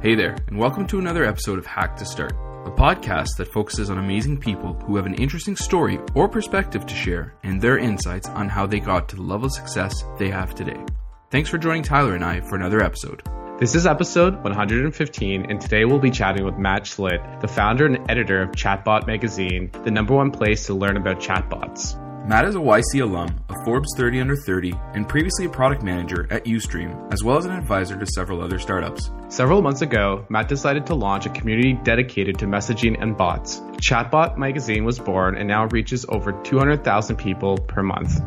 Hey there, and welcome to another episode of Hack to Start, a podcast that focuses on amazing people who have an interesting story or perspective to share and their insights on how they got to the level of success they have today. Thanks for joining Tyler and I for another episode. This is episode 115, and today we'll be chatting with Matt Schlicht, the founder and editor of Chatbot Magazine, the number one place to learn about chatbots. Matt is a YC alum, a Forbes 30 under 30, and previously a product manager at Ustream, as well as an advisor to several other startups. Several months ago, Matt decided to launch a community dedicated to messaging and bots. Chatbot Magazine was born and now reaches over 200,000 people per month.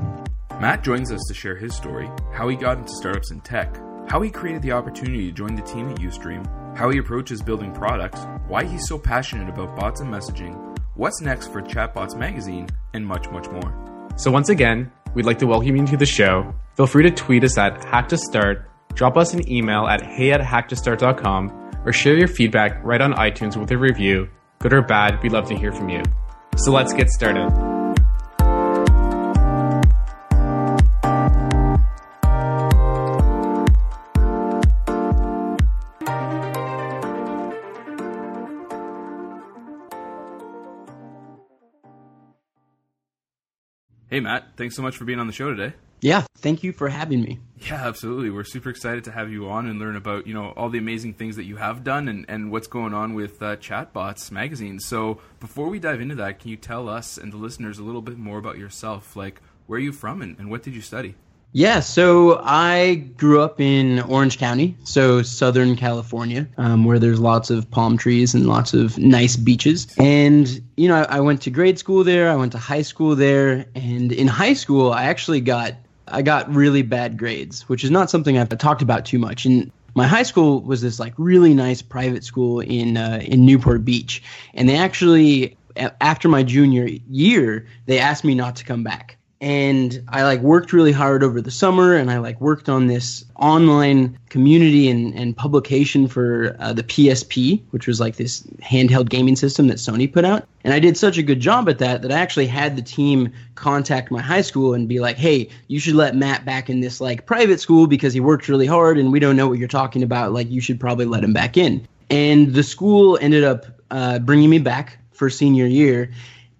Matt joins us to share his story, how he got into startups in tech, how he created the opportunity to join the team at Ustream, how he approaches building products, why he's so passionate about bots and messaging, what's next for Chatbots Magazine, and much, much more. So once again, we'd like to welcome you to the show. Feel free to tweet us at hack to start, drop us an email at hey at hacktostart.com, or share your feedback right on iTunes with a review. Good or bad, we'd love to hear from you. So let's get started. Hey, Matt, thanks so much for being on the show today. Yeah, thank you for having me. Yeah, absolutely. We're super excited to have you on and learn about you know all the amazing things that you have done and, and what's going on with uh, Chatbots magazine. So before we dive into that, can you tell us and the listeners a little bit more about yourself? Like, where are you from and, and what did you study? Yeah, so I grew up in Orange County, so Southern California, um, where there's lots of palm trees and lots of nice beaches. And, you know, I, I went to grade school there, I went to high school there, and in high school, I actually got. I got really bad grades, which is not something I've talked about too much. And my high school was this like really nice private school in uh, in Newport Beach, and they actually after my junior year they asked me not to come back and I like worked really hard over the summer and I like worked on this online community and, and publication for uh, the PSP, which was like this handheld gaming system that Sony put out. And I did such a good job at that that I actually had the team contact my high school and be like, hey, you should let Matt back in this like private school because he worked really hard and we don't know what you're talking about. Like, you should probably let him back in. And the school ended up uh, bringing me back for senior year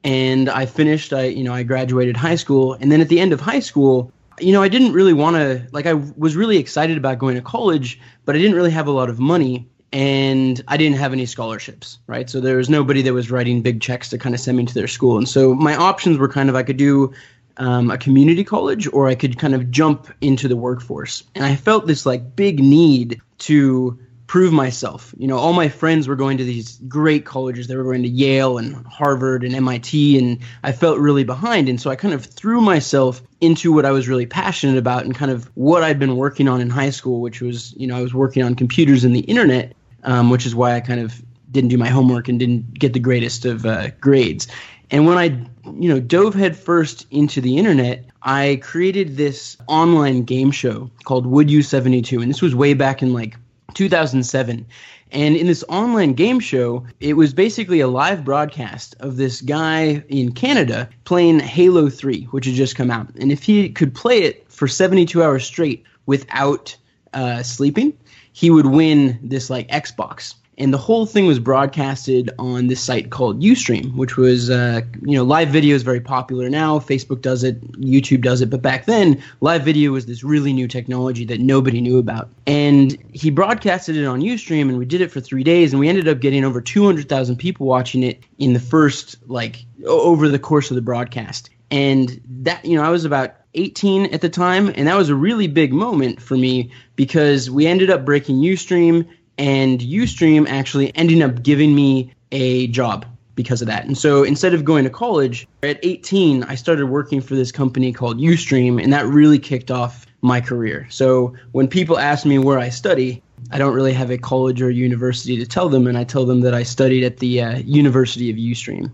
and I finished. I you know I graduated high school, and then at the end of high school, you know I didn't really want to like I was really excited about going to college, but I didn't really have a lot of money, and I didn't have any scholarships, right? So there was nobody that was writing big checks to kind of send me to their school, and so my options were kind of I could do. Um, a community college, or I could kind of jump into the workforce. And I felt this like big need to prove myself. You know, all my friends were going to these great colleges. They were going to Yale and Harvard and MIT, and I felt really behind. And so I kind of threw myself into what I was really passionate about and kind of what I'd been working on in high school, which was, you know, I was working on computers and the internet, um, which is why I kind of didn't do my homework and didn't get the greatest of uh, grades. And when I, you know, dove headfirst into the internet, I created this online game show called Would You 72, and this was way back in like 2007. And in this online game show, it was basically a live broadcast of this guy in Canada playing Halo 3, which had just come out. And if he could play it for 72 hours straight without uh, sleeping, he would win this like Xbox and the whole thing was broadcasted on this site called Ustream, which was uh, you know live video is very popular now. Facebook does it, YouTube does it, but back then live video was this really new technology that nobody knew about. And he broadcasted it on Ustream, and we did it for three days, and we ended up getting over 200,000 people watching it in the first like over the course of the broadcast. And that you know I was about 18 at the time, and that was a really big moment for me because we ended up breaking Ustream and Ustream actually ended up giving me a job because of that. And so instead of going to college, at 18, I started working for this company called Ustream, and that really kicked off my career. So when people ask me where I study, I don't really have a college or university to tell them, and I tell them that I studied at the uh, University of Ustream.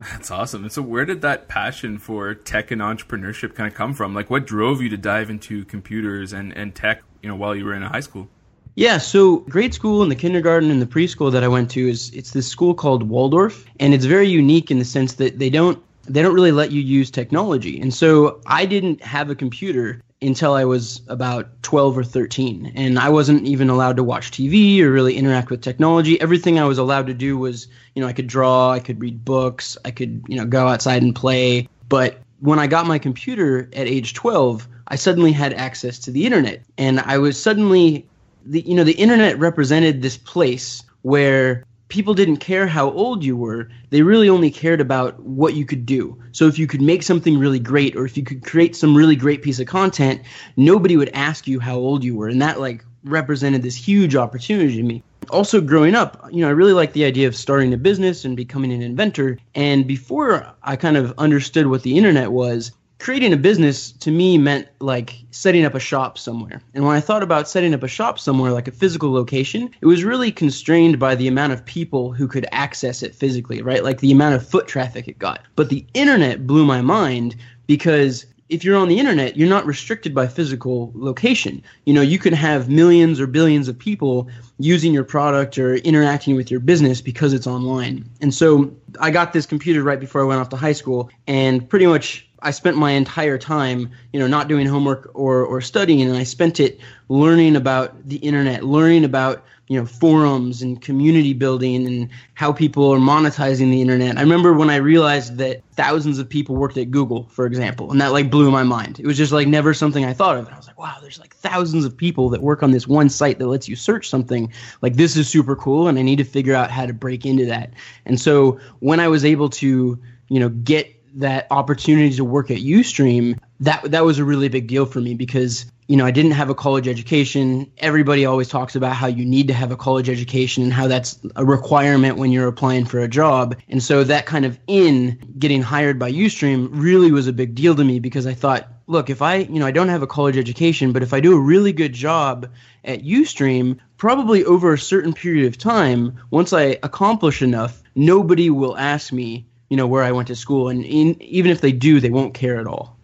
That's awesome. And so, where did that passion for tech and entrepreneurship kind of come from? Like, what drove you to dive into computers and, and tech, you know, while you were in high school? Yeah, so grade school and the kindergarten and the preschool that I went to is it's this school called Waldorf, and it's very unique in the sense that they don't they don't really let you use technology. And so I didn't have a computer until I was about 12 or 13. And I wasn't even allowed to watch TV or really interact with technology. Everything I was allowed to do was, you know, I could draw, I could read books, I could, you know, go outside and play. But when I got my computer at age 12, I suddenly had access to the internet. And I was suddenly, the, you know, the internet represented this place where people didn't care how old you were. They really only cared about what you could do. So if you could make something really great or if you could create some really great piece of content, nobody would ask you how old you were. And that like represented this huge opportunity to me. Also growing up, you know, I really liked the idea of starting a business and becoming an inventor. And before I kind of understood what the internet was, creating a business to me meant like setting up a shop somewhere. And when I thought about setting up a shop somewhere, like a physical location, it was really constrained by the amount of people who could access it physically, right? Like the amount of foot traffic it got. But the internet blew my mind because if you're on the internet, you're not restricted by physical location. You know, you can have millions or billions of people using your product or interacting with your business because it's online. And so I got this computer right before I went off to high school and pretty much I spent my entire time, you know, not doing homework or, or studying, and I spent it learning about the internet, learning about you know forums and community building and how people are monetizing the internet. I remember when I realized that thousands of people worked at Google, for example, and that like blew my mind. It was just like never something I thought of. And I was like, wow, there's like thousands of people that work on this one site that lets you search something. Like this is super cool, and I need to figure out how to break into that. And so when I was able to, you know, get that opportunity to work at Ustream, that that was a really big deal for me because you know I didn't have a college education. Everybody always talks about how you need to have a college education and how that's a requirement when you're applying for a job. And so that kind of in getting hired by Ustream really was a big deal to me because I thought, look, if I you know I don't have a college education, but if I do a really good job at Ustream, probably over a certain period of time, once I accomplish enough, nobody will ask me you know where I went to school, and in, even if they do, they won't care at all.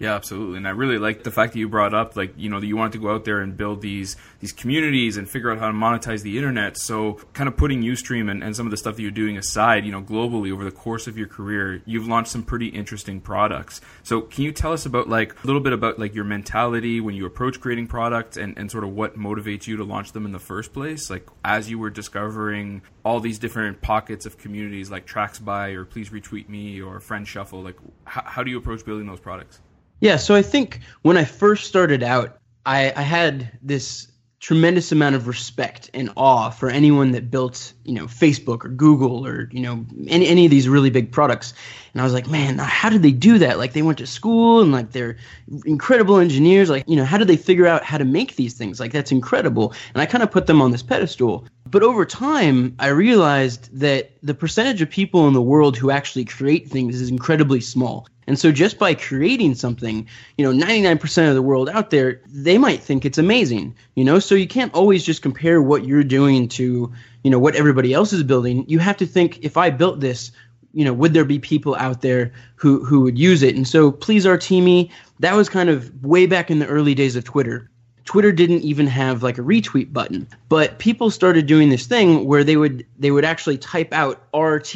Yeah, absolutely. And I really like the fact that you brought up, like, you know, that you wanted to go out there and build these these communities and figure out how to monetize the internet. So, kind of putting Ustream and, and some of the stuff that you're doing aside, you know, globally over the course of your career, you've launched some pretty interesting products. So, can you tell us about, like, a little bit about, like, your mentality when you approach creating products and, and sort of what motivates you to launch them in the first place? Like, as you were discovering all these different pockets of communities like Tracks by or Please Retweet Me or Friend Shuffle, like, h- how do you approach building those products? Yeah, so I think when I first started out, I, I had this tremendous amount of respect and awe for anyone that built, you know, Facebook or Google or, you know, any, any of these really big products. And I was like, man, how did they do that? Like they went to school and like they're incredible engineers. Like, you know, how did they figure out how to make these things? Like that's incredible. And I kind of put them on this pedestal. But over time, I realized that the percentage of people in the world who actually create things is incredibly small. And so just by creating something, you know, 99% of the world out there, they might think it's amazing, you know? So you can't always just compare what you're doing to, you know, what everybody else is building. You have to think if I built this, you know, would there be people out there who who would use it? And so please RT Me, that was kind of way back in the early days of Twitter. Twitter didn't even have like a retweet button, but people started doing this thing where they would they would actually type out RT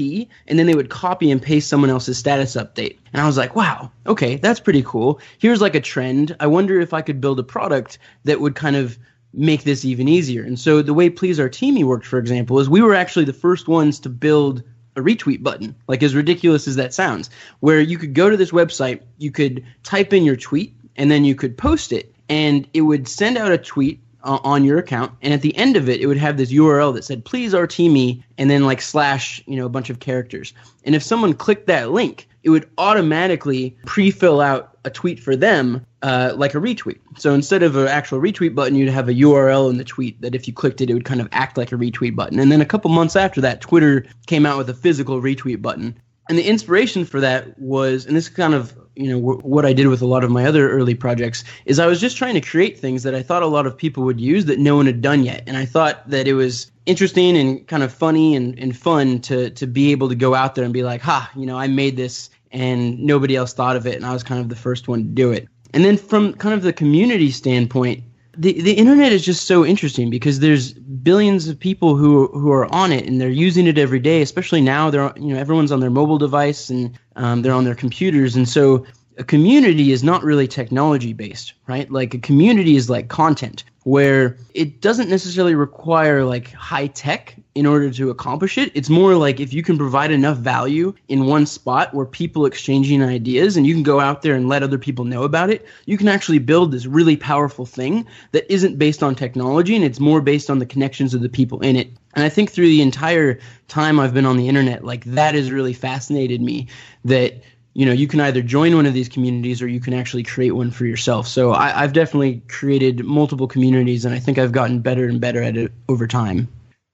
and then they would copy and paste someone else's status update. And I was like, wow, okay, that's pretty cool. Here's like a trend. I wonder if I could build a product that would kind of make this even easier. And so the way Please RT Me worked, for example, is we were actually the first ones to build a retweet button, like as ridiculous as that sounds, where you could go to this website, you could type in your tweet, and then you could post it and it would send out a tweet uh, on your account and at the end of it it would have this url that said please rt me and then like slash you know a bunch of characters. And if someone clicked that link it would automatically pre-fill out a tweet for them uh, like a retweet. So instead of an actual retweet button you'd have a url in the tweet that if you clicked it it would kind of act like a retweet button. And then a couple months after that twitter came out with a physical retweet button and the inspiration for that was and this kind of you know w- what I did with a lot of my other early projects is I was just trying to create things that I thought a lot of people would use that no one had done yet, and I thought that it was interesting and kind of funny and, and fun to to be able to go out there and be like, ha, you know, I made this and nobody else thought of it, and I was kind of the first one to do it. And then from kind of the community standpoint, the the internet is just so interesting because there's billions of people who who are on it and they're using it every day. Especially now, they're you know everyone's on their mobile device and um, they're on their computers, and so a community is not really technology based, right? Like a community is like content where it doesn't necessarily require like high tech in order to accomplish it. It's more like if you can provide enough value in one spot where people exchanging ideas and you can go out there and let other people know about it, you can actually build this really powerful thing that isn't based on technology and it's more based on the connections of the people in it. And I think through the entire time I've been on the internet, like that has really fascinated me that you know you can either join one of these communities or you can actually create one for yourself so I, have definitely created multiple communities and i think i've gotten better and better at it over time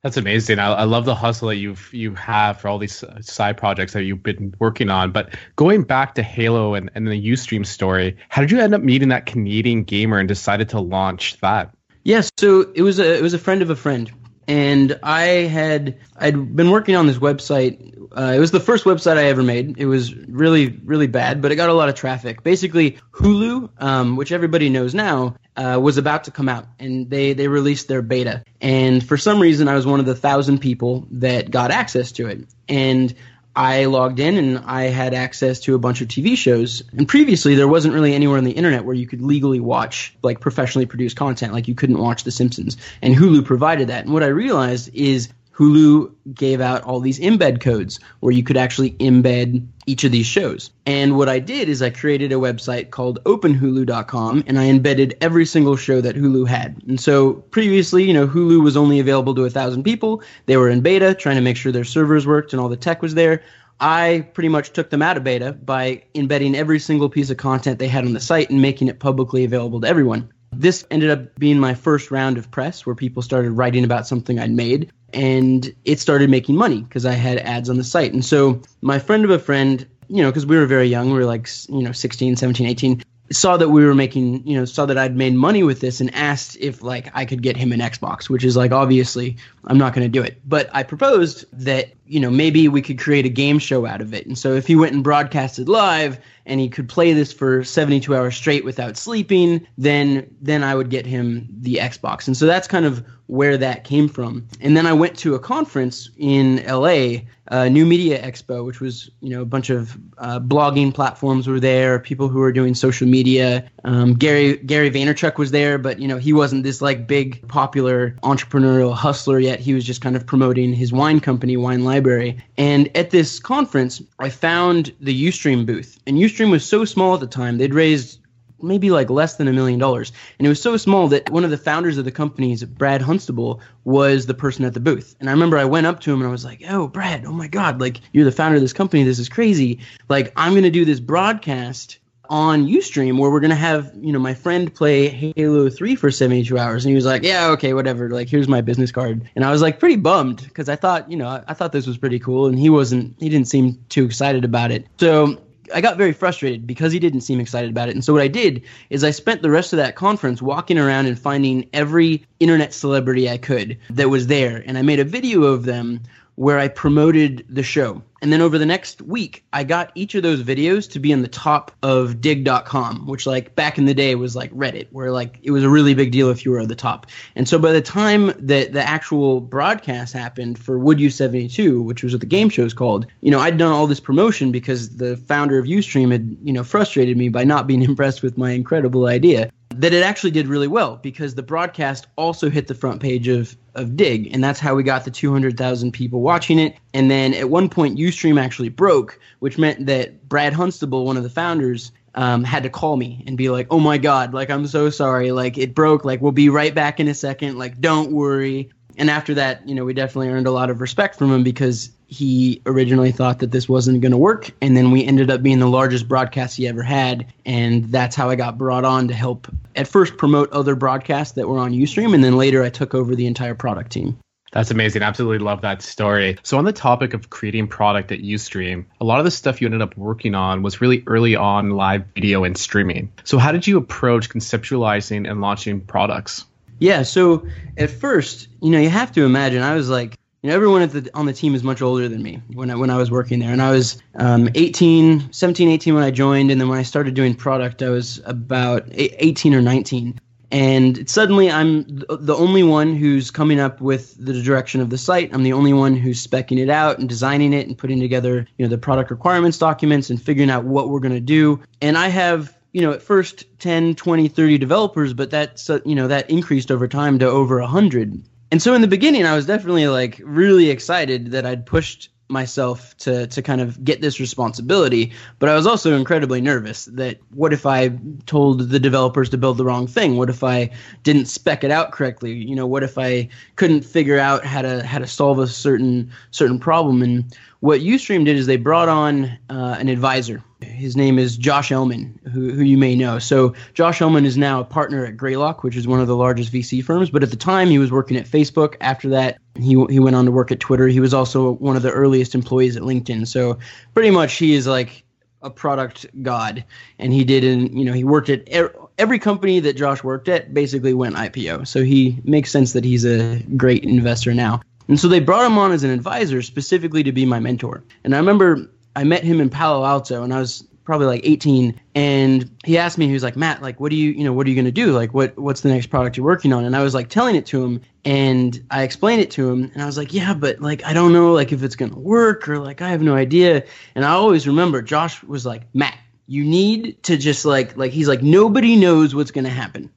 that's amazing. I, I, love the hustle that you've you have for all these side projects that you've been working on. But going back to Halo and, and the UStream story, how did you end up meeting that Canadian gamer and decided to launch that? Yes, yeah, so it was a it was a friend of a friend and I had I'd been working on this website. Uh, it was the first website I ever made. It was really really bad, but it got a lot of traffic. Basically, Hulu, um, which everybody knows now, uh, was about to come out, and they they released their beta. And for some reason, I was one of the thousand people that got access to it. And I logged in and I had access to a bunch of TV shows. And previously, there wasn't really anywhere on the internet where you could legally watch like professionally produced content. Like you couldn't watch The Simpsons, and Hulu provided that. And what I realized is Hulu gave out all these embed codes where you could actually embed each of these shows. And what I did is I created a website called openhulu.com and I embedded every single show that Hulu had. And so previously, you know, Hulu was only available to a thousand people. They were in beta trying to make sure their servers worked and all the tech was there. I pretty much took them out of beta by embedding every single piece of content they had on the site and making it publicly available to everyone. This ended up being my first round of press where people started writing about something I'd made and it started making money because I had ads on the site. And so my friend of a friend, you know, because we were very young, we were like, you know, 16, 17, 18, saw that we were making, you know, saw that I'd made money with this and asked if like I could get him an Xbox, which is like obviously I'm not going to do it. But I proposed that, you know, maybe we could create a game show out of it. And so if he went and broadcasted live and he could play this for 72 hours straight without sleeping, then then I would get him the Xbox. And so that's kind of where that came from. And then I went to a conference in LA, uh, New Media Expo, which was you know a bunch of uh, blogging platforms were there, people who were doing social media. Um, Gary Gary Vaynerchuk was there, but you know he wasn't this like big popular entrepreneurial hustler yet. He was just kind of promoting his wine company, Wine Library. And at this conference, I found the UStream booth, and UStream was so small at the time; they'd raised maybe like less than a million dollars. And it was so small that one of the founders of the companies, Brad Hunstable, was the person at the booth. And I remember I went up to him and I was like, "Oh, Brad, oh my god, like you're the founder of this company. This is crazy. Like I'm going to do this broadcast on Ustream where we're to have, you know, my friend play Halo 3 for 72 hours. And he was like, yeah, okay, whatever. Like, here's my business card. And I was like pretty bummed because I thought, you know, I thought this was pretty cool. And he wasn't, he didn't seem too excited about it. So I got very frustrated because he didn't seem excited about it. And so what I did is I spent the rest of that conference walking around and finding every internet celebrity I could that was there. And I made a video of them where I promoted the show. And then over the next week, I got each of those videos to be in the top of digg.com, which like back in the day was like Reddit, where like it was a really big deal if you were at the top. And so by the time that the actual broadcast happened for Would You 72, which was what the game show is called, you know, I'd done all this promotion because the founder of Ustream had, you know, frustrated me by not being impressed with my incredible idea that it actually did really well because the broadcast also hit the front page of, of Digg, and that's how we got the 200,000 people watching it. And then at one point, Ustream actually broke, which meant that Brad Hunstable, one of the founders, um, had to call me and be like, "Oh my God, like I'm so sorry, like it broke, like we'll be right back in a second, like don't worry." And after that, you know, we definitely earned a lot of respect from him because he originally thought that this wasn't going to work and then we ended up being the largest broadcast he ever had and that's how i got brought on to help at first promote other broadcasts that were on ustream and then later i took over the entire product team that's amazing. Absolutely love that story. So, on the topic of creating product at Ustream, a lot of the stuff you ended up working on was really early on live video and streaming. So, how did you approach conceptualizing and launching products? Yeah, so at first, you know, you have to imagine I was like you know, everyone the, on the team is much older than me when I, when I was working there. And I was um, 18, 17, 18 when I joined. And then when I started doing product, I was about 18 or 19. And suddenly I'm the only one who's coming up with the direction of the site. I'm the only one who's specking it out and designing it and putting together, you know, the product requirements documents and figuring out what we're going to do. And I have you know at first 10 20 30 developers but that's you know that increased over time to over 100 and so in the beginning i was definitely like really excited that i'd pushed myself to to kind of get this responsibility but i was also incredibly nervous that what if i told the developers to build the wrong thing? What if i didn't spec it out correctly? You know what if i couldn't figure out how to how to solve a certain certain problem? And what ustream did is they brought on uh, an advisor his name is Josh Elman, who, who you may know. So Josh Elman is now a partner at Greylock, which is one of the largest VC firms. But at the time, he was working at Facebook. After that, he he went on to work at Twitter. He was also one of the earliest employees at LinkedIn. So pretty much, he is like a product god, and he did. And you know, he worked at every company that Josh worked at. Basically, went IPO. So he makes sense that he's a great investor now. And so they brought him on as an advisor specifically to be my mentor. And I remember I met him in Palo Alto and I was probably like 18 and he asked me he was like Matt like what do you you know what are you going to do? Like what what's the next product you're working on? And I was like telling it to him and I explained it to him and I was like yeah but like I don't know like if it's going to work or like I have no idea. And I always remember Josh was like Matt you need to just like like he's like nobody knows what's going to happen.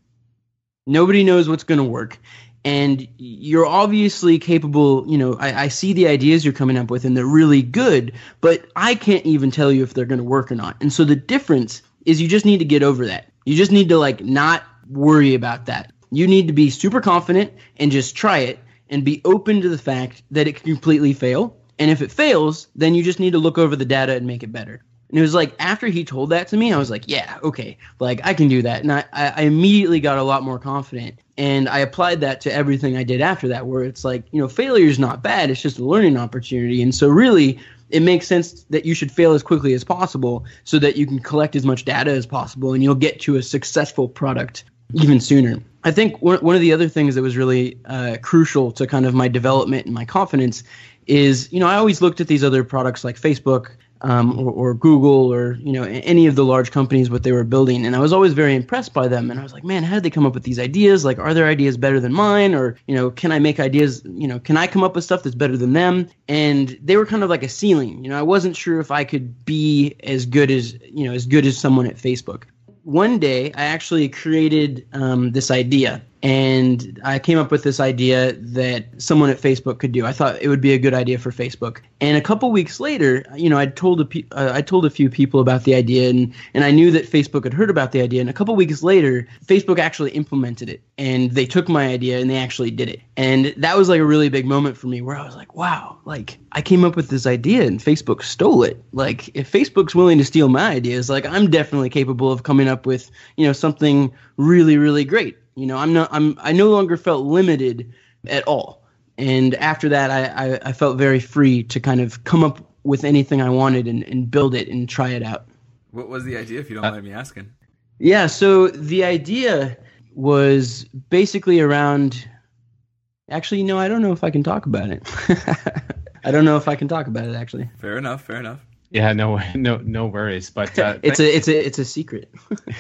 Nobody knows what's going to work and you're obviously capable you know I, I, see the ideas you're coming up with and they're really good but i can't even tell you if they're going to work or not and so the difference is you just need to get over that you just need to like not worry about that you need to be super confident and just try it and be open to the fact that it can completely fail and if it fails then you just need to look over the data and make it better and it was like after he told that to me, I was like, yeah, okay, like I can do that. And I, I immediately got a lot more confident. And I applied that to everything I did after that, where it's like, you know, failure is not bad. It's just a learning opportunity. And so, really, it makes sense that you should fail as quickly as possible so that you can collect as much data as possible and you'll get to a successful product even sooner. I think one, of the other things that was really uh, crucial to kind of my development and my confidence is, you know, I always looked at these other products like Facebook um, or, or, Google or you know any of the large companies what they were building, and I was always very impressed by them. And I was like, man, how did they come up with these ideas? Like, are their ideas better than mine? Or you know, can I make ideas? You know, can I come up with stuff that's better than them? And they were kind of like a ceiling. You know, I wasn't sure if I could be as good as you know as good as someone at Facebook. One day, I actually created um, this idea and I came up with this idea that someone at Facebook could do. I thought it would be a good idea for Facebook. And a couple weeks later, you know, I told a pe- uh, I told a few people about the idea, and and I knew that Facebook had heard about the idea. And a couple weeks later, Facebook actually implemented it, and they took my idea and they actually did it. And that was like a really big moment for me, where I was like, wow, like I came up with this idea and Facebook stole it. Like if Facebook's willing to steal my ideas, like I'm definitely capable of coming up with you know something really really great. You know, I'm not I'm I no longer felt limited at all. And after that, I, I, I felt very free to kind of come up with anything I wanted and, and build it and try it out. What was the idea, if you don't uh, mind me asking? Yeah, so the idea was basically around. Actually, no, I don't know if I can talk about it. I don't know if I can talk about it. Actually, fair enough. Fair enough. Yeah, no, no, no worries. But uh, it's a, it's a, it's a secret.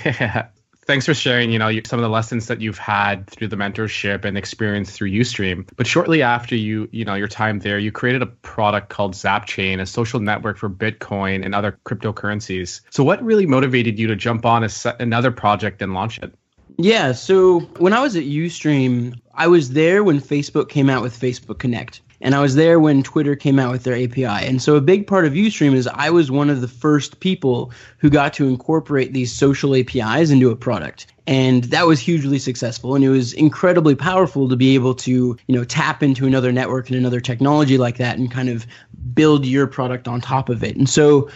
yeah, thanks for sharing, you know, some of the lessons that you've had through the mentorship and experience through Ustream. But shortly after you, you know, your time there, you created a product called Zapchain, a social network for Bitcoin and other cryptocurrencies. So what really motivated you to jump on a, another project and launch it? Yeah, so when I was at Ustream, I was there when Facebook came out with Facebook Connect. And I was there when Twitter came out with their API. And so a big part of Ustream is I was one of the first people who got to incorporate these social APIs into a product. And that was hugely successful. And it was incredibly powerful to be able to, you know, tap into another network and another technology like that and kind of build your product on top of it. And so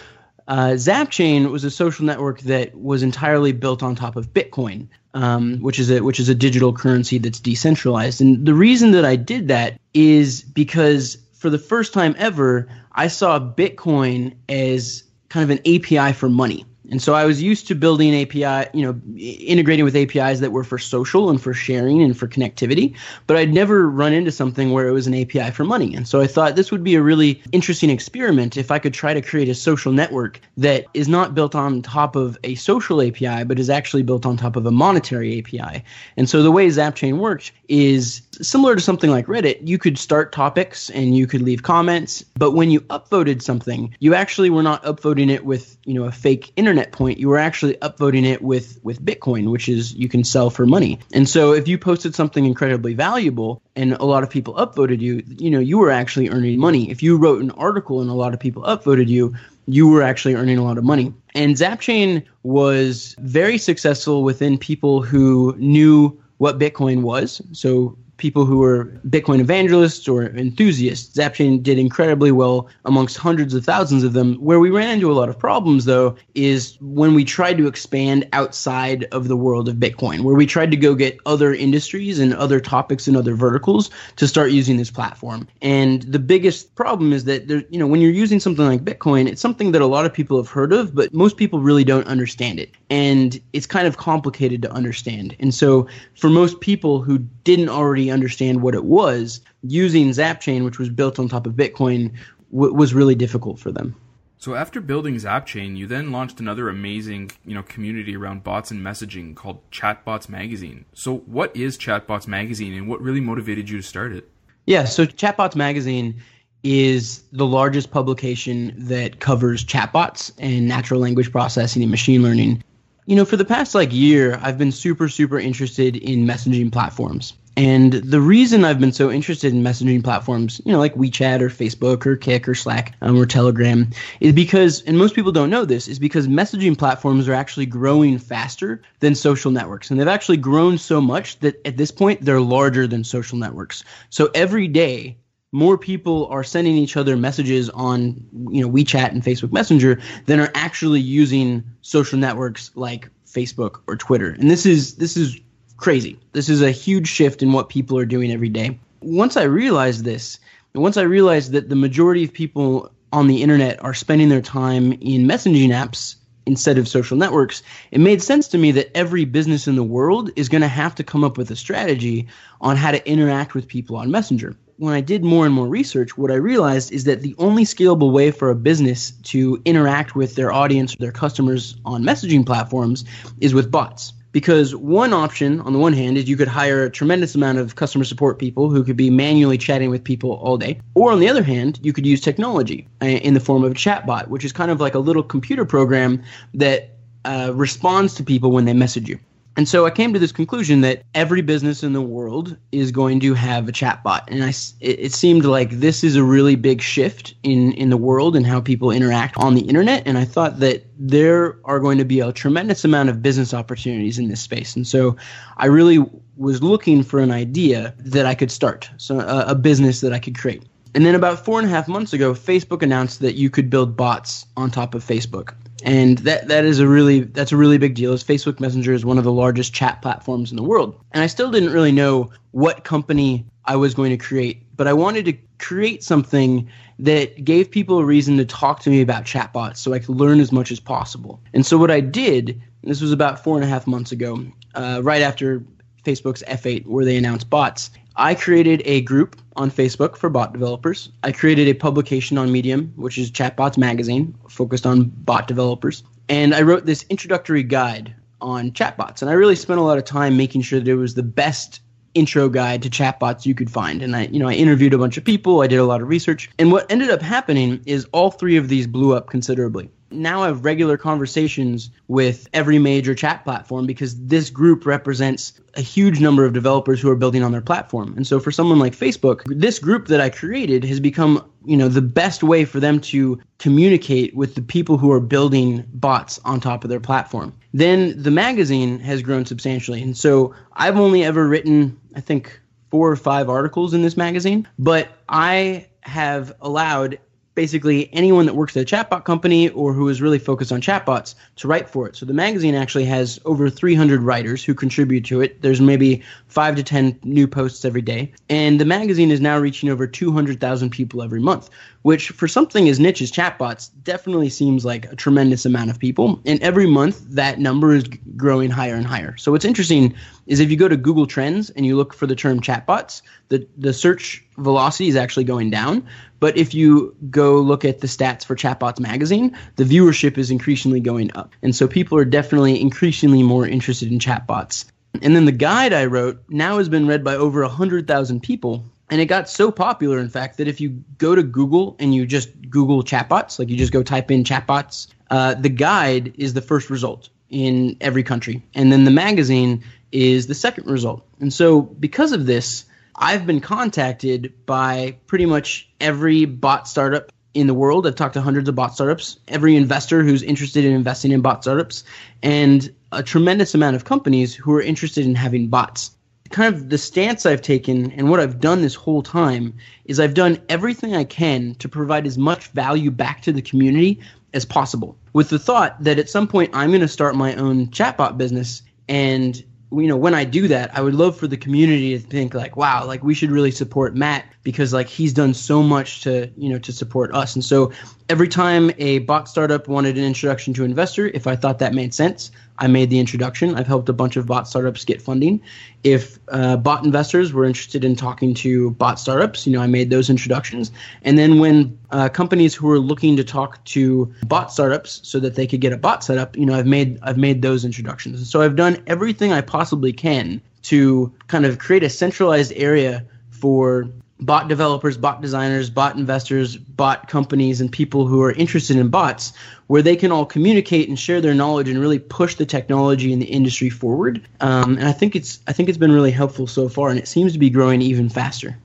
uh, Zapchain was a social network that was entirely built on top of Bitcoin, um, which is a which is a digital currency that's decentralized. And the reason that I did that is because for the first time ever, I saw Bitcoin as kind of an API for money. And so I was used to building API, you know, integrating with APIs that were for social and for sharing and for connectivity, but I'd never run into something where it was an API for money. And so I thought this would be a really interesting experiment if I could try to create a social network that is not built on top of a social API, but is actually built on top of a monetary API. And so the way Zapchain worked is similar to something like Reddit. You could start topics and you could leave comments, but when you upvoted something, you actually were not upvoting it with, you know, a fake internet point. You were actually upvoting it with with Bitcoin, which is you can sell for money. And so if you posted something incredibly valuable and a lot of people upvoted you, you know, you were actually earning money. If you wrote an article and a lot of people upvoted you, you were actually earning a lot of money. And Zapchain was very successful within people who knew what Bitcoin was. So people who were Bitcoin evangelists or enthusiasts. Zapchain did incredibly well amongst hundreds of thousands of them. Where we ran into a lot of problems, though, is when we tried to expand outside of the world of Bitcoin, where we tried to go get other industries and other topics and other verticals to start using this platform. And the biggest problem is that there, you know, when you're using something like Bitcoin, it's something that a lot of people have heard of, but most people really don't understand it. And it's kind of complicated to understand. And so for most people who didn't already understand what it was, using Zapchain, which was built on top of Bitcoin, w- was really difficult for them. So after building Zapchain, you then launched another amazing, you know, community around bots and messaging called Chatbots Magazine. So what is Chatbots Magazine and what really motivated you to start it? Yeah, so Chatbots Magazine is the largest publication that covers chatbots and natural language processing and machine learning. You know, for the past like year, I've been super super interested in messaging platforms. And the reason I've been so interested in messaging platforms, you know, like WeChat or Facebook or Kik or Slack um, or Telegram, is because, and most people don't know this, is because messaging platforms are actually growing faster than social networks. And they've actually grown so much that at this point, they're larger than social networks. So every day, more people are sending each other messages on you know WeChat and Facebook Messenger than are actually using social networks like Facebook or Twitter. And this is this is crazy. This is a huge shift in what people are doing every day. Once I realized this, and once I realized that the majority of people on the internet are spending their time in messaging apps instead of social networks, it made sense to me that every business in the world is going to have to come up with a strategy on how to interact with people on Messenger. When I did more and more research, what I realized is that the only scalable way for a business to interact with their audience, or their customers on messaging platforms, is with bots because one option on the one hand is you could hire a tremendous amount of customer support people who could be manually chatting with people all day. Or on the other hand you could use technology uh, in the form of a chatbot which is kind of like a little computer program that uh, responds to people when they message you and so I came to this conclusion that every business in the world is going to have a chatbot. And I, it, seemed like this is a really big shift in, in the world and how people interact on the internet. And I thought that there are going to be a tremendous amount of business opportunities in this space. And so I really was looking for an idea that I could start, so a, a business that I could create. And then about four and a half months ago, Facebook announced that you could build bots on top of Facebook and that that is a really that's a really big deal. As Facebook Messenger is one of the largest chat platforms in the world, and I still didn't really know what company I was going to create, but I wanted to create something that gave people a reason to talk to me about chatbots, so I could learn as much as possible. And so what I did, this was about four and a half months ago, uh, right after Facebook's F8, where they announced bots. I created a group on Facebook for bot developers. I created a publication on Medium, which is Chatbots Magazine, focused on bot developers. And I wrote this introductory guide on chatbots. And I really spent a lot of time making sure that it was the best intro guide to chatbots you could find. And I, you know, I interviewed a bunch of people, I did a lot of research. And what ended up happening is all three of these blew up considerably now have regular conversations with every major chat platform because this group represents a huge number of developers who are building on their platform. And so for someone like Facebook, this group that I created has become, you know, the best way for them to communicate with the people who are building bots on top of their platform. Then the magazine has grown substantially. And so I've only ever written, I think, four or five articles in this magazine, but I have allowed basically anyone that works at a chatbot company or who is really focused on chatbots to write for it. So the magazine actually has over 300 writers who contribute to it. There's maybe five to 10 new posts every day. And the magazine is now reaching over 200,000 people every month, which for something as niche as chatbots definitely seems like a tremendous amount of people. And every month that number is growing higher and higher. So what's interesting is if you go to Google Trends and you look for the term chatbots, the, the search velocity is actually going down. But if you go look at the stats for Chatbots Magazine, the viewership is increasingly going up. And so people are definitely increasingly more interested in chatbots. And then the guide I wrote now has been read by over 100,000 people. And it got so popular, in fact, that if you go to Google and you just Google chatbots, like you just go type in chatbots, uh, the guide is the first result in every country. And then the magazine is the second result. And so, because of this, I've been contacted by pretty much every bot startup in the world. I've talked to hundreds of bot startups, every investor who's interested in investing in bot startups, and a tremendous amount of companies who are interested in having bots. Kind of the stance I've taken and what I've done this whole time is I've done everything I can to provide as much value back to the community as possible, with the thought that at some point I'm going to start my own chatbot business and you know, when I do that, I would love for the community to think like, wow, like we should really support Matt because like he's done so much to, you know, to support us. And so every time a bot startup wanted an introduction to investor, if I thought that made sense, I made the introduction. I've helped a bunch of bot startups get funding. If uh, bot investors were interested in talking to bot startups, you know, I made those introductions. And then when uh, companies who are looking to talk to bot startups so that they could get a bot set up, you know, I've made I've made those introductions. And so I've done everything I possibly can to kind of create a centralized area for bot developers, bot designers, bot investors, bot companies, and people who are interested in bots, where they can all communicate and share their knowledge and really push the technology and the industry forward. Um, and I think it's I think it's been really helpful so far, and it seems to be growing even faster.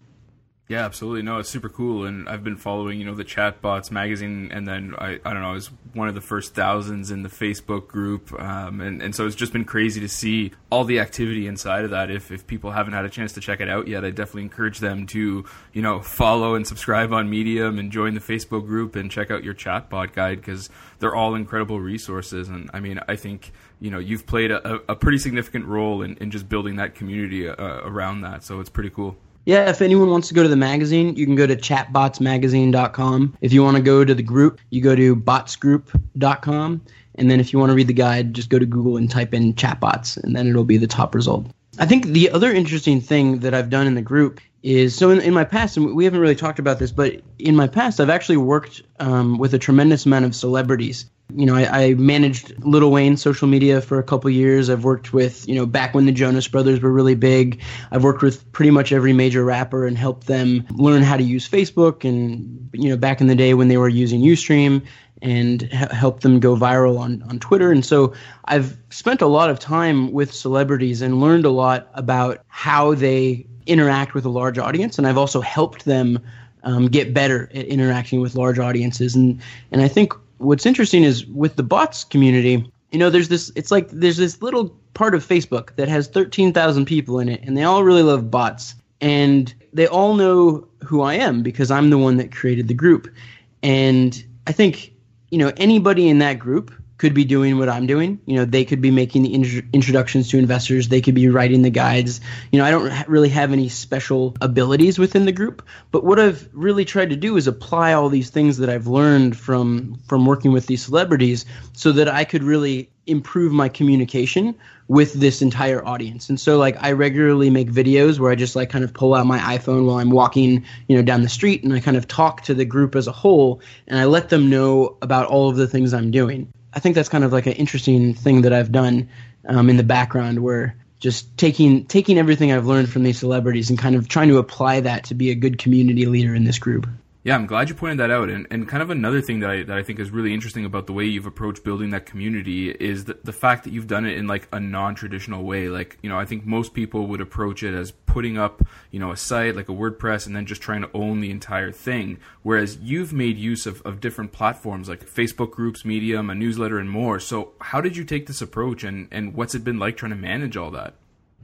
Yeah, absolutely. No, it's super cool, and I've been following, you know, the Chatbots magazine, and then I, I don't know, I was one of the first thousands in the Facebook group, um, and and so it's just been crazy to see all the activity inside of that. If if people haven't had a chance to check it out yet, I definitely encourage them to, you know, follow and subscribe on Medium and join the Facebook group and check out your Chatbot guide because they're all incredible resources. And I mean, I think you know you've played a, a pretty significant role in, in just building that community uh, around that, so it's pretty cool. Yeah, if anyone wants to go to the magazine, you can go to chatbotsmagazine.com. If you want to go to the group, you go to botsgroup.com. And then if you want to read the guide, just go to Google and type in chatbots, and then it'll be the top result. I think the other interesting thing that I've done in the group is so in, in my past, and we haven't really talked about this, but in my past, I've actually worked um, with a tremendous amount of celebrities you know, I, I, managed Lil Wayne social media for a couple years. I've worked with, you know, back when the Jonas Brothers were really big. I've worked with pretty much every major rapper and helped them learn how to use Facebook and, you know, back in the day when they were using Ustream and help them go viral on, on Twitter. And so I've spent a lot of time with celebrities and learned a lot about how they interact with a large audience. And I've also helped them um, get better at interacting with large audiences. And, and I think what's interesting is with the bots community, you know, there's this. It's like there's this little part of Facebook that has 13,000 people in it, and they all really love bots, and they all know who I am because I'm the one that created the group, and I think you know anybody in that group could be doing what I'm doing. You know, they could be making the intro- introductions to investors. They could be writing the guides. You know, I don't ha- really have any special abilities within the group, but what I've really tried to do is apply all these things that I've learned from from working with these celebrities, so that I could really improve my communication with this entire audience. And so like I regularly make videos where I just like kind of pull out my iPhone while I'm walking, you know, down the street and I kind of talk to the group as a whole and I let them know about all of the things I'm doing. I think that's kind of like an interesting thing that I've done um, in the background, where just taking taking everything I've learned from these celebrities and kind of trying to apply that to be a good community leader in this group. Yeah, I'm glad you pointed that out. And, and kind of another thing that I, that I think is really interesting about the way you've approached building that community is the, the fact that you've done it in like a non-traditional way. Like, you know, I think most people would approach it as putting up, you know, a site like a WordPress and then just trying to own the entire thing. Whereas you've made use of, of different platforms like Facebook groups, Medium, a newsletter, and more. So how did you take this approach and, and what's it been like trying to manage all that?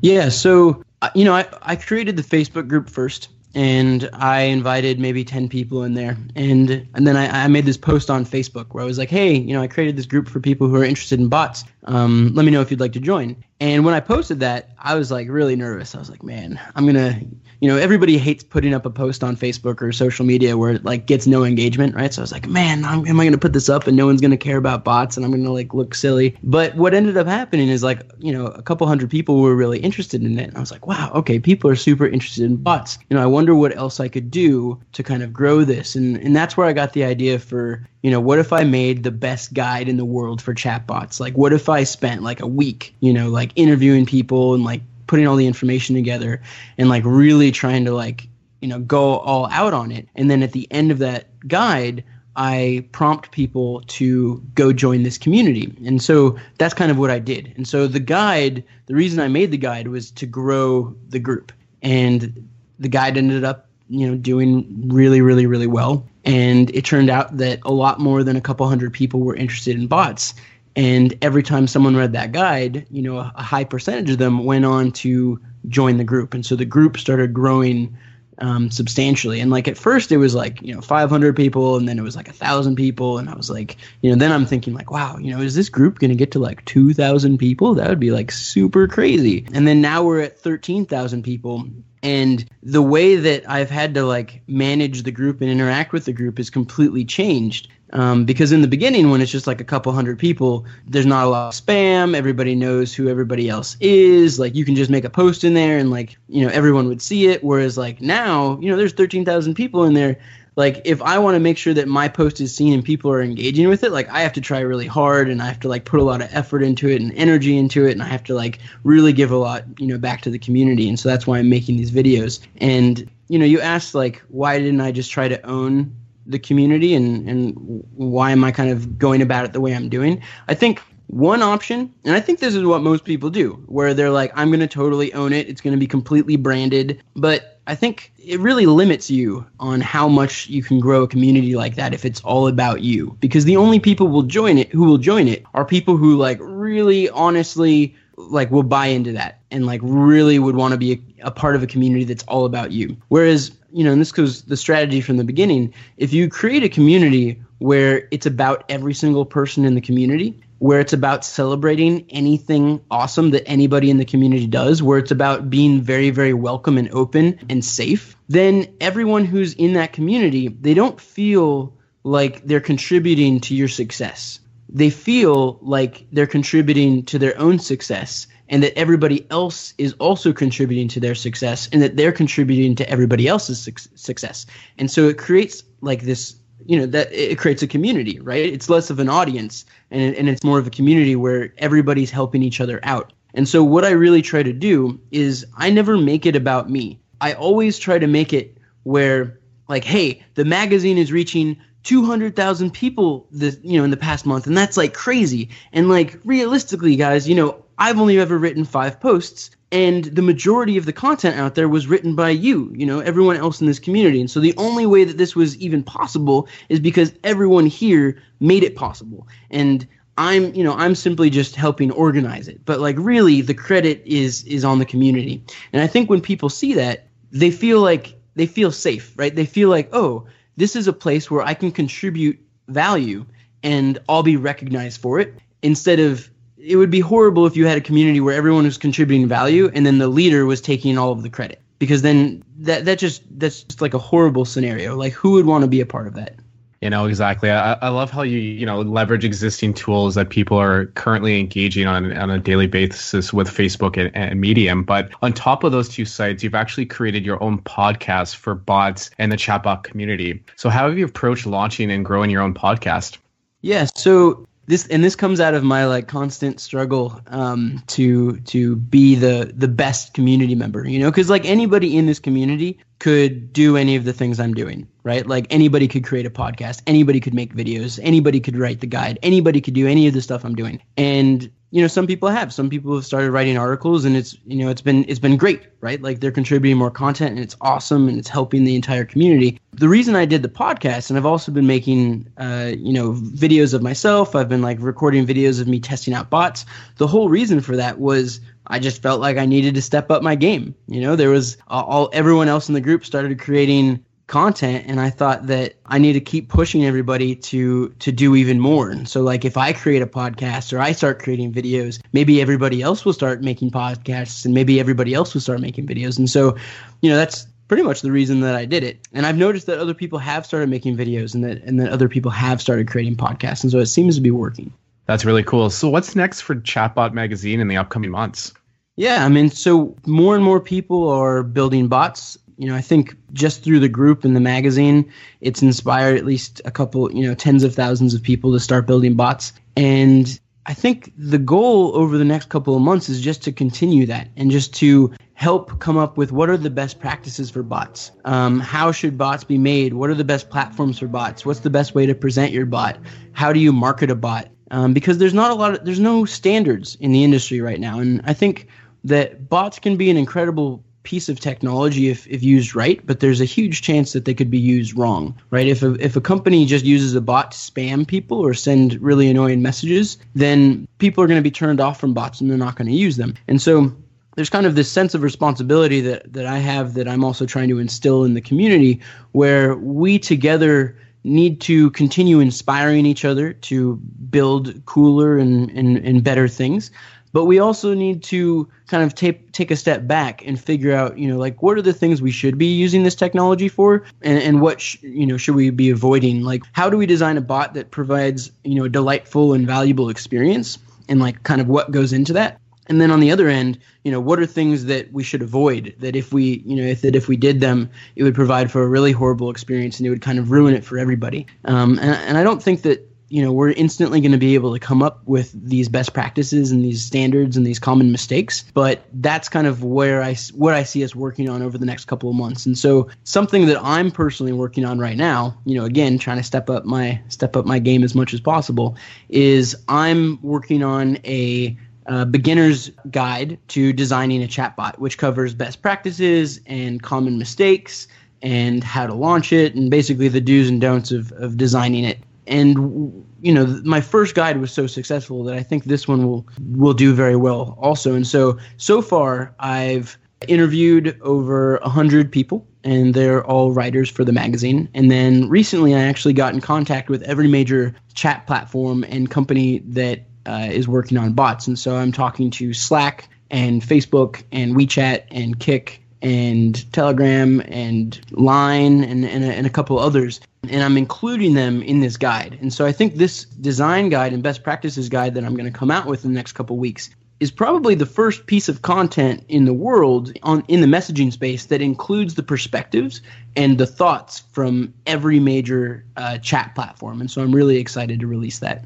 Yeah, so, uh, you know, I, I created the Facebook group first and I invited maybe 10 people in there. And and then I, I made this post on Facebook where I was like, hey, you know, I created this group for people who are interested in bots. Um, let me know if you'd like to join. And when I posted that, I was like really nervous. I was like, man, I'm gonna, you know, everybody hates putting up a post on Facebook or social media where it like gets no engagement, right? So I was like, man, I'm, am I gonna put this up and no one's gonna care about bots and I'm gonna like look silly? But what ended up happening is like, you know, a couple hundred people were really interested in it. And I was like, wow, okay, people are super interested in bots. You know, I wonder what else I could do to kind of grow this. And and that's where I got the idea for you know, what if I made the best guide in the world for chatbots? Like, what if I spent like a week, you know, like interviewing people and like putting all the information together and like really trying to like, you know, go all out on it. And then at the end of that guide, I prompt people to go join this community. And so that's kind of what I did. And so the guide, the reason I made the guide was to grow the group. And the guide ended up, you know, doing really, really, really well and it turned out that a lot more than a couple hundred people were interested in bots. And every time someone read that guide you know a, high percentage of them went on to join the group. And so the group started growing um, substantially. And like at first it was like you know 500 people and then it was like a thousand people and i was like you know then i'm thinking like wow you know is this group going to get to like 2000 people? That would be like super crazy. And then now we're at 13000 people and the way that I've had to like manage the group and interact with the group is completely changed. Um, because in the beginning, when it's just like a couple hundred people, there's not a lot of spam. Everybody knows who everybody else is. Like you can just make a post in there, and like you know everyone would see it. Whereas like now, you know, there's 13,000 people in there like if I want to make sure that my post is seen and people are engaging with it, like I have to try really hard and I have to like put a lot of effort into it and energy into it and I have to like really give a lot, you know, back to the community. And so that's why I'm making these videos. And you know, you asked like why didn't I just try to own the community and and why am I kind of going about it the way I'm doing? I think one option, and I think this is what most people do, where they're like, I'm going to totally own it. It's going to be completely branded. But I think it really limits you on how much you can grow a community like that if it's all about you. Because the only people will join it who will join it are people who like really honestly like will buy into that and like really would want to be a, a part of a community that's all about you. Whereas, you know, and this goes the strategy from the beginning, if you create a community where it's about every single person in the community, where it's about celebrating anything awesome that anybody in the community does, where it's about being very, very welcome and open and safe, then everyone who's in that community, they don't feel like they're contributing to your success. They feel like they're contributing to their own success and that everybody else is also contributing to their success and that they're contributing to everybody else's su- success. And so it creates like this you know that it creates a community right? It's less of an audience and, and it's more of a community where everybody's helping each other out. And so what i really try to do is i never make it about me. I always try to make it where like hey the magazine is reaching 200,000 people this you know in the past month and that's like crazy. And like realistically guys you know I've only ever written 5 posts and the majority of the content out there was written by you you know everyone else in this community. And so the only way that this was even possible is because everyone here made it possible. And i'm you know i'm simply just helping organize it. But like really the credit is is on the community. And i think when people see that they feel like they feel safe right? They feel like oh this is a place where i can contribute value and i'll be recognized for it instead of it would be horrible if you had a community where everyone was contributing value and then the leader was taking all of the credit. Because then that that just that's just like a horrible scenario. Like who would want to be a part of that? You know exactly. I, I love how you you know leverage existing tools that people are currently engaging on on a daily basis with facebook and, and medium. But on top of those two sites you've actually created your own podcast for bots and the chatbot community. So how have you approached launching and growing your own podcast? Yeah so this and this comes out of my like constant struggle um, to to be the the best community member you know? Because like anybody in this community could do any of the things i'm doing right? Like anybody could create a podcast. Anybody could make videos. Anybody could write the guide. Anybody could do any of the stuff i'm doing. And you know some people have. Some people have started writing articles and it's you know it's been it's been great right? Like they're contributing more content and it's awesome and it's helping the entire community. The reason i did the podcast and i've also been making uh, you know videos of myself. I've been like recording videos of me testing out bots. The whole reason for that was I just felt like I needed to step up my game. You know, there was all everyone else in the group started creating content and I thought that I need to keep pushing everybody to to do even more. And so like if I create a podcast or I start creating videos, maybe everybody else will start making podcasts and maybe everybody else will start making videos. And so, you know, that's pretty much the reason that I did it. And I've noticed that other people have started making videos and that and that other people have started creating podcasts and so it seems to be working. That's really cool. So what's next for Chatbot Magazine in the upcoming months? Yeah, I mean, so more and more people are building bots you know, I think just through the group and the magazine, it's inspired at least a couple, you know, tens of thousands of people to start building bots. And I think the goal over the next couple of months is just to continue that and just to help come up with what are the best practices for bots. Um, how should bots be made? What are the best platforms for bots? What's the best way to present your bot? How do you market a bot? Um, because there's not a lot of there's no standards in the industry right now, and I think that bots can be an incredible piece of technology if, if used right, but there's a huge chance that they could be used wrong, right? If a, if a company just uses a bot to spam people or send really annoying messages, then people are going to be turned off from bots and they're not going to use them. And so there's kind of this sense of responsibility that, that I have that I'm also trying to instill in the community where we together need to continue inspiring each other to build cooler and, and, and better things but we also need to kind of take take a step back and figure out you know like what are the things we should be using this technology for? And, and what sh- you know should we be avoiding? Like how do we design a bot that provides you know a delightful and valuable experience? And like kind of what goes into that? And then on the other end you know what are things that we should avoid that if we you know if that if we did them it would provide for a really horrible experience and it would kind of ruin it for everybody? Um, and, and i don't think that you know we're instantly going to be able to come up with these best practices and these standards and these common mistakes but that's kind of where i what i see us working on over the next couple of months. And so something that i'm personally working on right now you know again trying to step up my step up my game as much as possible is i'm working on a uh, beginner's guide to designing a chatbot, which covers best practices and common mistakes and how to launch it and basically the do's and don'ts of, of designing it and you know my first guide was so successful that I think this one will will do very well also. And so so far I've interviewed over a hundred people, and they're all writers for the magazine. And then recently I actually got in contact with every major chat platform and company that uh, is working on bots. And so I'm talking to Slack and Facebook and WeChat and Kik and Telegram and Line and, and, a, and a couple others. And I'm including them in this guide. And so I think this design guide and best practices guide that I'm going to come out with in the next couple weeks is probably the first piece of content in the world on in the messaging space that includes the perspectives and the thoughts from every major uh, chat platform. And so I'm really excited to release that.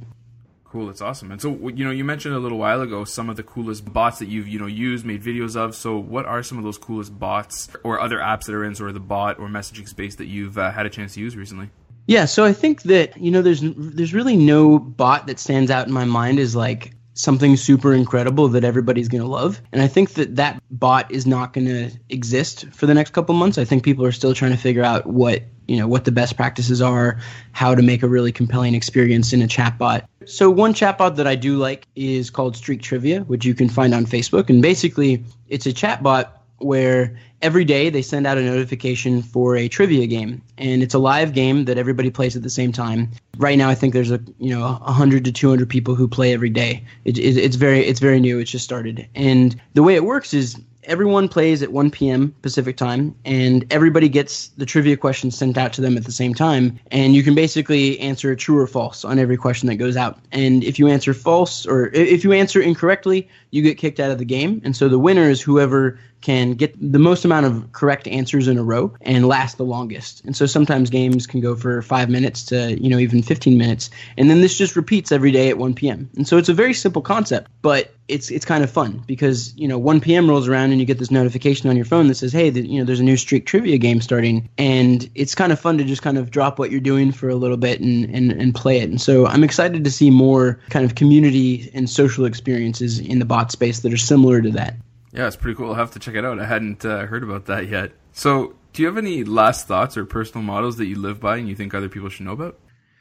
Cool, that's awesome. And so, you know, you mentioned a little while ago some of the coolest bots that you've, you know, used, made videos of. So, what are some of those coolest bots or other apps that are in sort of the bot or messaging space that you've uh, had a chance to use recently? Yeah, so I think that you know, there's there's really no bot that stands out in my mind as like something super incredible that everybody's going to love. And I think that that bot is not going to exist for the next couple months. I think people are still trying to figure out what you know what the best practices are, how to make a really compelling experience in a chatbot. So one chatbot that I do like is called Streak Trivia, which you can find on Facebook, and basically it's a chatbot where every day they send out a notification for a trivia game and it's a live game that everybody plays at the same time right now i think there's a you know 100 to 200 people who play every day it, it, it's very it's very new it's just started and the way it works is everyone plays at 1 p.m. Pacific time, and everybody gets the trivia questions sent out to them at the same time. And you can basically answer true or false on every question that goes out. And if you answer false or if you answer incorrectly, you get kicked out of the game. And so the winner is whoever can get the most amount of correct answers in a row and last the longest. And so sometimes games can go for five minutes to, you know, even 15 minutes. And then this just repeats every day at 1 p.m. And so it's a very simple concept, but it's it's kind of fun because you know 1 p.m. rolls around and you get this notification on your phone that says, "Hey, the, you know, there's a new streak trivia game starting," and it's kind of fun to just kind of drop what you're doing for a little bit and and, and play it. And so I'm excited to see more kind of community and social experiences in the bot space that are similar to that. Yeah, it's pretty cool. I'll have to check it out. I hadn't uh, heard about that yet. So, do you have any last thoughts or personal models that you live by and you think other people should know about?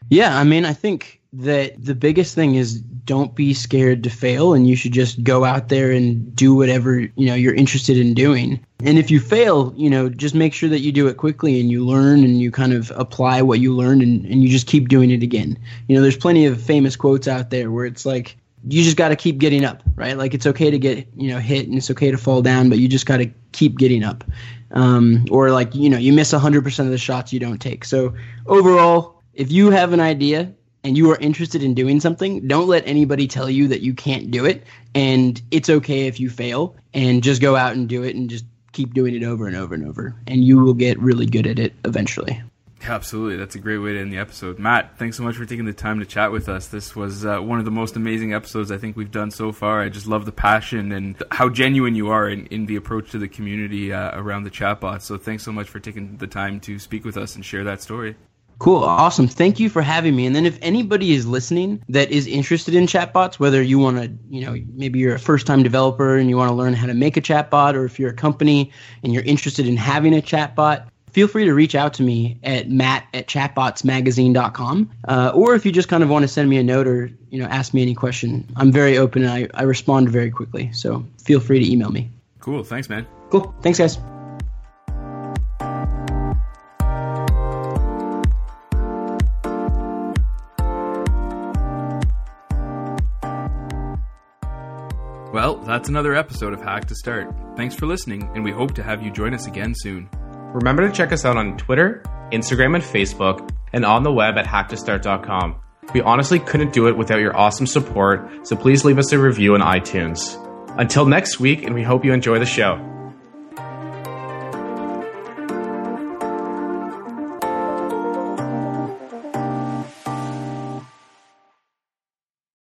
Yeah, I mean, I think that the biggest thing is don't be scared to fail and you should just go out there and do whatever, you know, you're interested in doing. And if you fail, you know, just make sure that you do it quickly and you learn and you kind of apply what you learned and, and you just keep doing it again. You know, there's plenty of famous quotes out there where it's like, you just got to keep getting up, right? Like it's okay to get you know hit and it's okay to fall down, but you just got to keep getting up. Um, or like you know you miss 100% of the shots you don't take. So overall, if you have an idea and you are interested in doing something, don't let anybody tell you that you can't do it. And it's okay if you fail, and just go out and do it and just keep doing it over and over and over, and you will get really good at it eventually. Absolutely. That's a great way to end the episode. Matt, thanks so much for taking the time to chat with us. This was uh, one of the most amazing episodes I think we've done so far. I just love the passion and how genuine you are in, in the approach to the community uh, around the chatbot. So thanks so much for taking the time to speak with us and share that story. Cool, awesome. Thank you for having me. And then if anybody is listening that is interested in chatbots, whether you want to, you know, maybe you're a first-time developer and you want to learn how to make a chatbot, or if you're a company and you're interested in having a chatbot, feel free to reach out to me at matt at chatbotsmagazine.com. Uh, or if you just kind of want to send me a note or, you know, ask me any question, I'm very open and I, I respond very quickly. So feel free to email me. Cool. Thanks, man. Cool. Thanks, guys. Well, that's another episode of Hack to Start. Thanks for listening, and we hope to have you join us again soon. Remember to check us out on Twitter, Instagram, and Facebook, and on the web at hacktostart.com. We honestly couldn't do it without your awesome support, so please leave us a review on iTunes. Until next week, and we hope you enjoy the show.